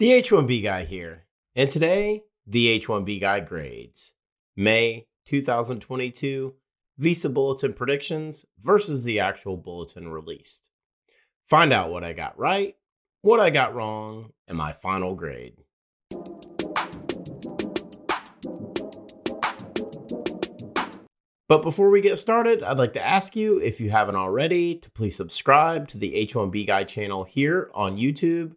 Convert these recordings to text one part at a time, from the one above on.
The H1B guy here, and today, the H1B guy grades. May 2022 Visa Bulletin predictions versus the actual bulletin released. Find out what I got right, what I got wrong, and my final grade. But before we get started, I'd like to ask you, if you haven't already, to please subscribe to the H1B Guy channel here on YouTube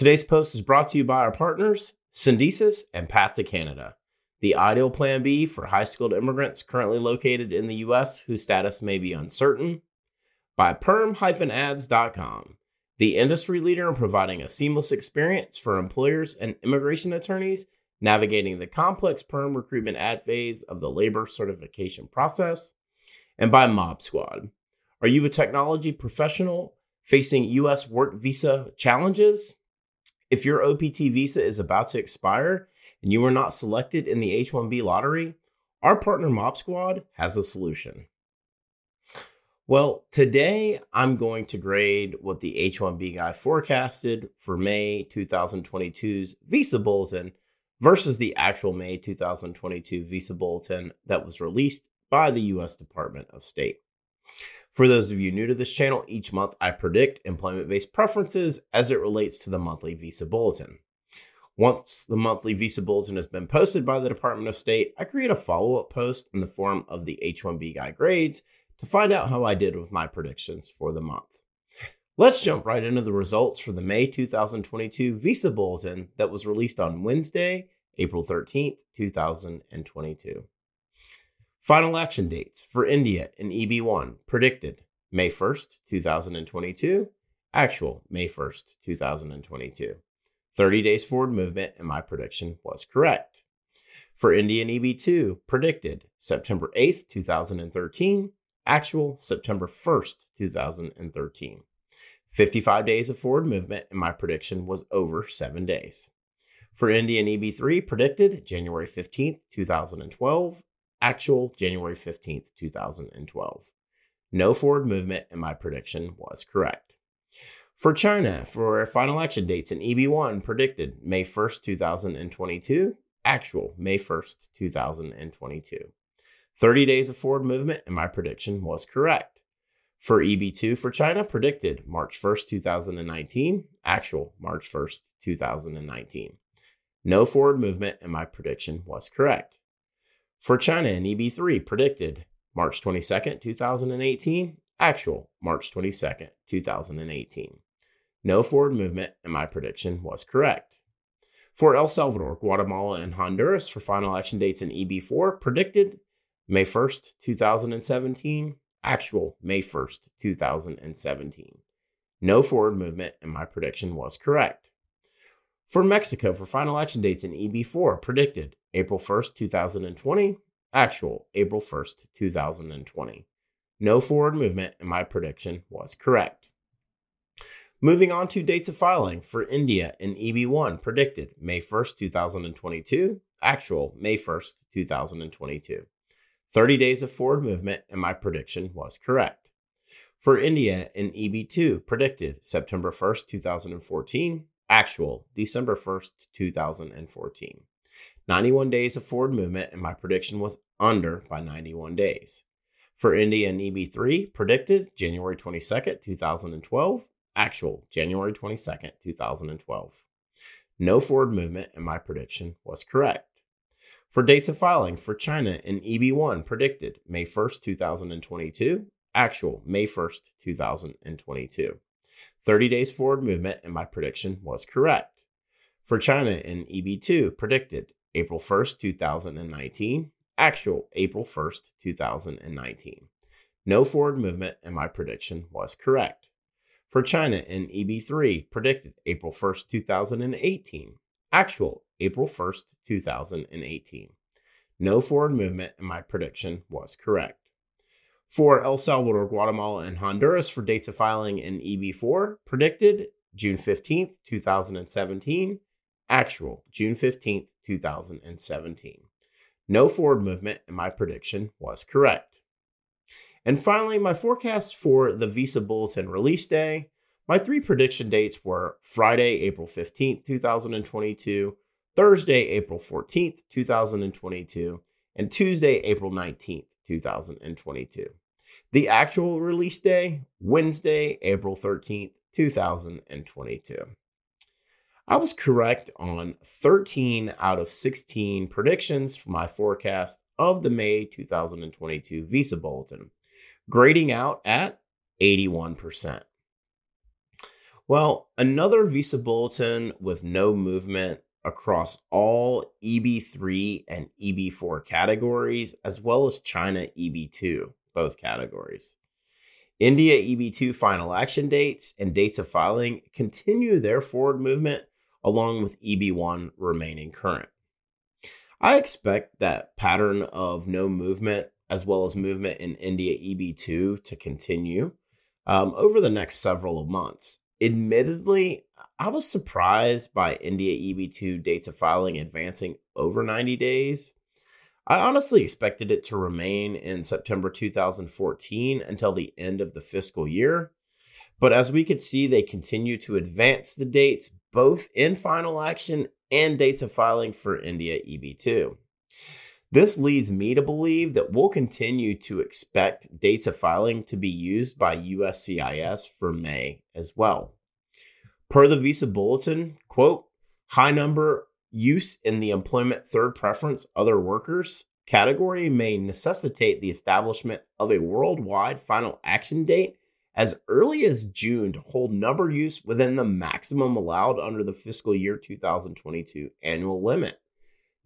Today's post is brought to you by our partners, Syndesus and Path to Canada, the ideal plan B for high skilled immigrants currently located in the U.S. whose status may be uncertain, by perm-ads.com, the industry leader in providing a seamless experience for employers and immigration attorneys navigating the complex perm recruitment ad phase of the labor certification process, and by MobSquad. Are you a technology professional facing U.S. work visa challenges? If your OPT visa is about to expire and you were not selected in the H 1B lottery, our partner MobSquad has a solution. Well, today I'm going to grade what the H 1B guy forecasted for May 2022's Visa Bulletin versus the actual May 2022 Visa Bulletin that was released by the U.S. Department of State. For those of you new to this channel, each month I predict employment based preferences as it relates to the monthly Visa Bulletin. Once the monthly Visa Bulletin has been posted by the Department of State, I create a follow up post in the form of the H 1B Guy grades to find out how I did with my predictions for the month. Let's jump right into the results for the May 2022 Visa Bulletin that was released on Wednesday, April 13th, 2022. Final action dates for India in EB1 predicted May 1st, 2022, actual May 1st, 2022. 30 days forward movement, and my prediction was correct. For India in EB2 predicted September 8th, 2013, actual September 1st, 2013. 55 days of forward movement, and my prediction was over seven days. For India in EB3 predicted January 15th, 2012, actual January 15th, 2012. No forward movement, and my prediction was correct. For China, for final action dates in EB1 predicted May 1st, 2022, actual May 1st, 2022. 30 days of forward movement, and my prediction was correct. For EB2 for China, predicted March 1st, 2019, actual March 1st, 2019. No forward movement, and my prediction was correct. For China in EB3, predicted March 22nd, 2018, actual March 22nd, 2018. No forward movement, and my prediction was correct. For El Salvador, Guatemala, and Honduras for final action dates in EB4, predicted May 1st, 2017, actual May 1st, 2017. No forward movement, and my prediction was correct. For Mexico, for final action dates in EB4, predicted April 1st, 2020, actual April 1st, 2020. No forward movement, and my prediction was correct. Moving on to dates of filing for India in EB1, predicted May 1st, 2022, actual May 1st, 2022. 30 days of forward movement, and my prediction was correct. For India in EB2, predicted September 1st, 2014, actual December 1st, 2014. 91 days of forward movement, and my prediction was under by 91 days. For India and EB3, predicted January 22nd, 2012, actual January 22nd, 2012. No forward movement, and my prediction was correct. For dates of filing for China in EB1, predicted May 1st, 2022, actual May 1st, 2022. 30 days forward movement, and my prediction was correct. For China in EB2, predicted April 1st, 2019, actual April 1st, 2019. No forward movement, and my prediction was correct. For China in EB3, predicted April 1st, 2018, Actual April 1st, 2018. No forward movement, and my prediction was correct. For El Salvador, Guatemala, and Honduras for dates of filing in EB4, predicted June 15th, 2017. Actual June 15th, 2017. No forward movement, and my prediction was correct. And finally, my forecast for the Visa Bulletin release day. My three prediction dates were Friday, April 15th, 2022, Thursday, April 14th, 2022, and Tuesday, April 19th, 2022. The actual release day, Wednesday, April 13th, 2022. I was correct on 13 out of 16 predictions for my forecast of the May 2022 Visa Bulletin, grading out at 81%. Well, another Visa Bulletin with no movement across all EB3 and EB4 categories, as well as China EB2, both categories. India EB2 final action dates and dates of filing continue their forward movement, along with EB1 remaining current. I expect that pattern of no movement as well as movement in India EB2 to continue um, over the next several months. Admittedly, I was surprised by India EB2 dates of filing advancing over 90 days. I honestly expected it to remain in September 2014 until the end of the fiscal year. But as we could see, they continue to advance the dates both in final action and dates of filing for India EB2. This leads me to believe that we'll continue to expect dates of filing to be used by USCIS for May as well. Per the visa bulletin, quote, high number use in the employment third preference other workers category may necessitate the establishment of a worldwide final action date as early as June to hold number use within the maximum allowed under the fiscal year 2022 annual limit.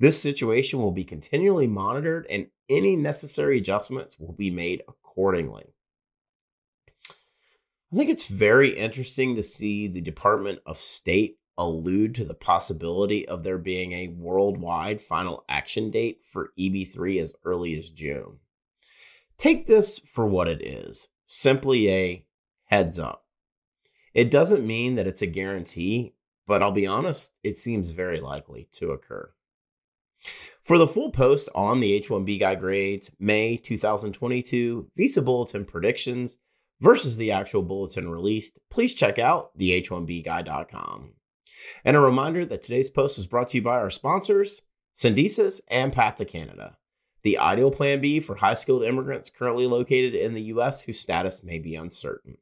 This situation will be continually monitored and any necessary adjustments will be made accordingly. I think it's very interesting to see the Department of State allude to the possibility of there being a worldwide final action date for EB3 as early as June. Take this for what it is simply a heads up. It doesn't mean that it's a guarantee, but I'll be honest, it seems very likely to occur. For the full post on the H1B Guy grades, May 2022, Visa Bulletin predictions, versus the actual bulletin released, please check out the h1bguy.com. And a reminder that today's post is brought to you by our sponsors, Syndesus and Path to Canada, the ideal plan B for high skilled immigrants currently located in the US whose status may be uncertain.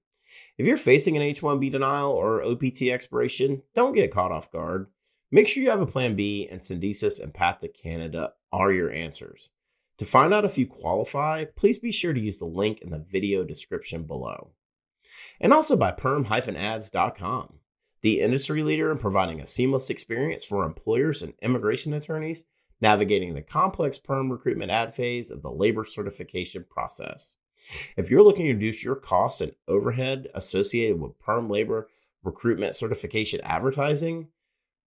If you're facing an H 1B denial or OPT expiration, don't get caught off guard. Make sure you have a plan B, and Syndesus and Path to Canada are your answers. To find out if you qualify, please be sure to use the link in the video description below. And also by perm-ads.com, the industry leader in providing a seamless experience for employers and immigration attorneys navigating the complex perm recruitment ad phase of the labor certification process. If you're looking to reduce your costs and overhead associated with perm labor recruitment certification advertising,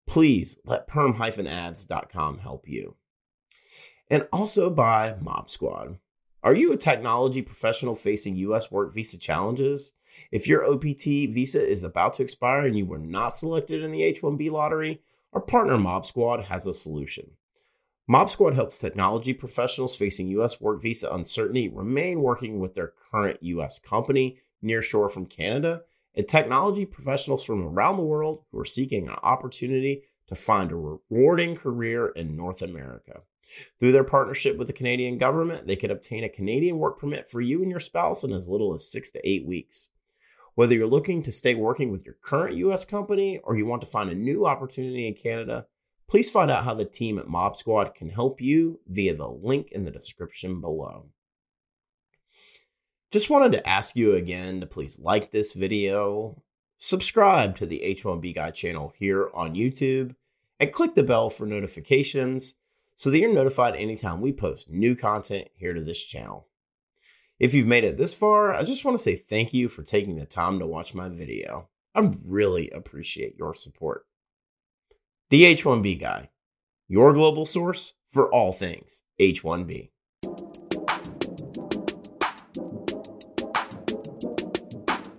please let perm-ads.com help you and also by MobSquad. Are you a technology professional facing US work visa challenges? If your OPT visa is about to expire and you were not selected in the H 1B lottery, our partner MobSquad has a solution. MobSquad helps technology professionals facing US work visa uncertainty remain working with their current US company nearshore from Canada and technology professionals from around the world who are seeking an opportunity to find a rewarding career in North America. Through their partnership with the Canadian government, they can obtain a Canadian work permit for you and your spouse in as little as six to eight weeks. Whether you're looking to stay working with your current US company or you want to find a new opportunity in Canada, please find out how the team at MobSquad can help you via the link in the description below. Just wanted to ask you again to please like this video, subscribe to the H1B Guy channel here on YouTube, and click the bell for notifications so that you're notified anytime we post new content here to this channel. If you've made it this far, I just want to say thank you for taking the time to watch my video. I really appreciate your support. The H 1B Guy, your global source for all things H 1B.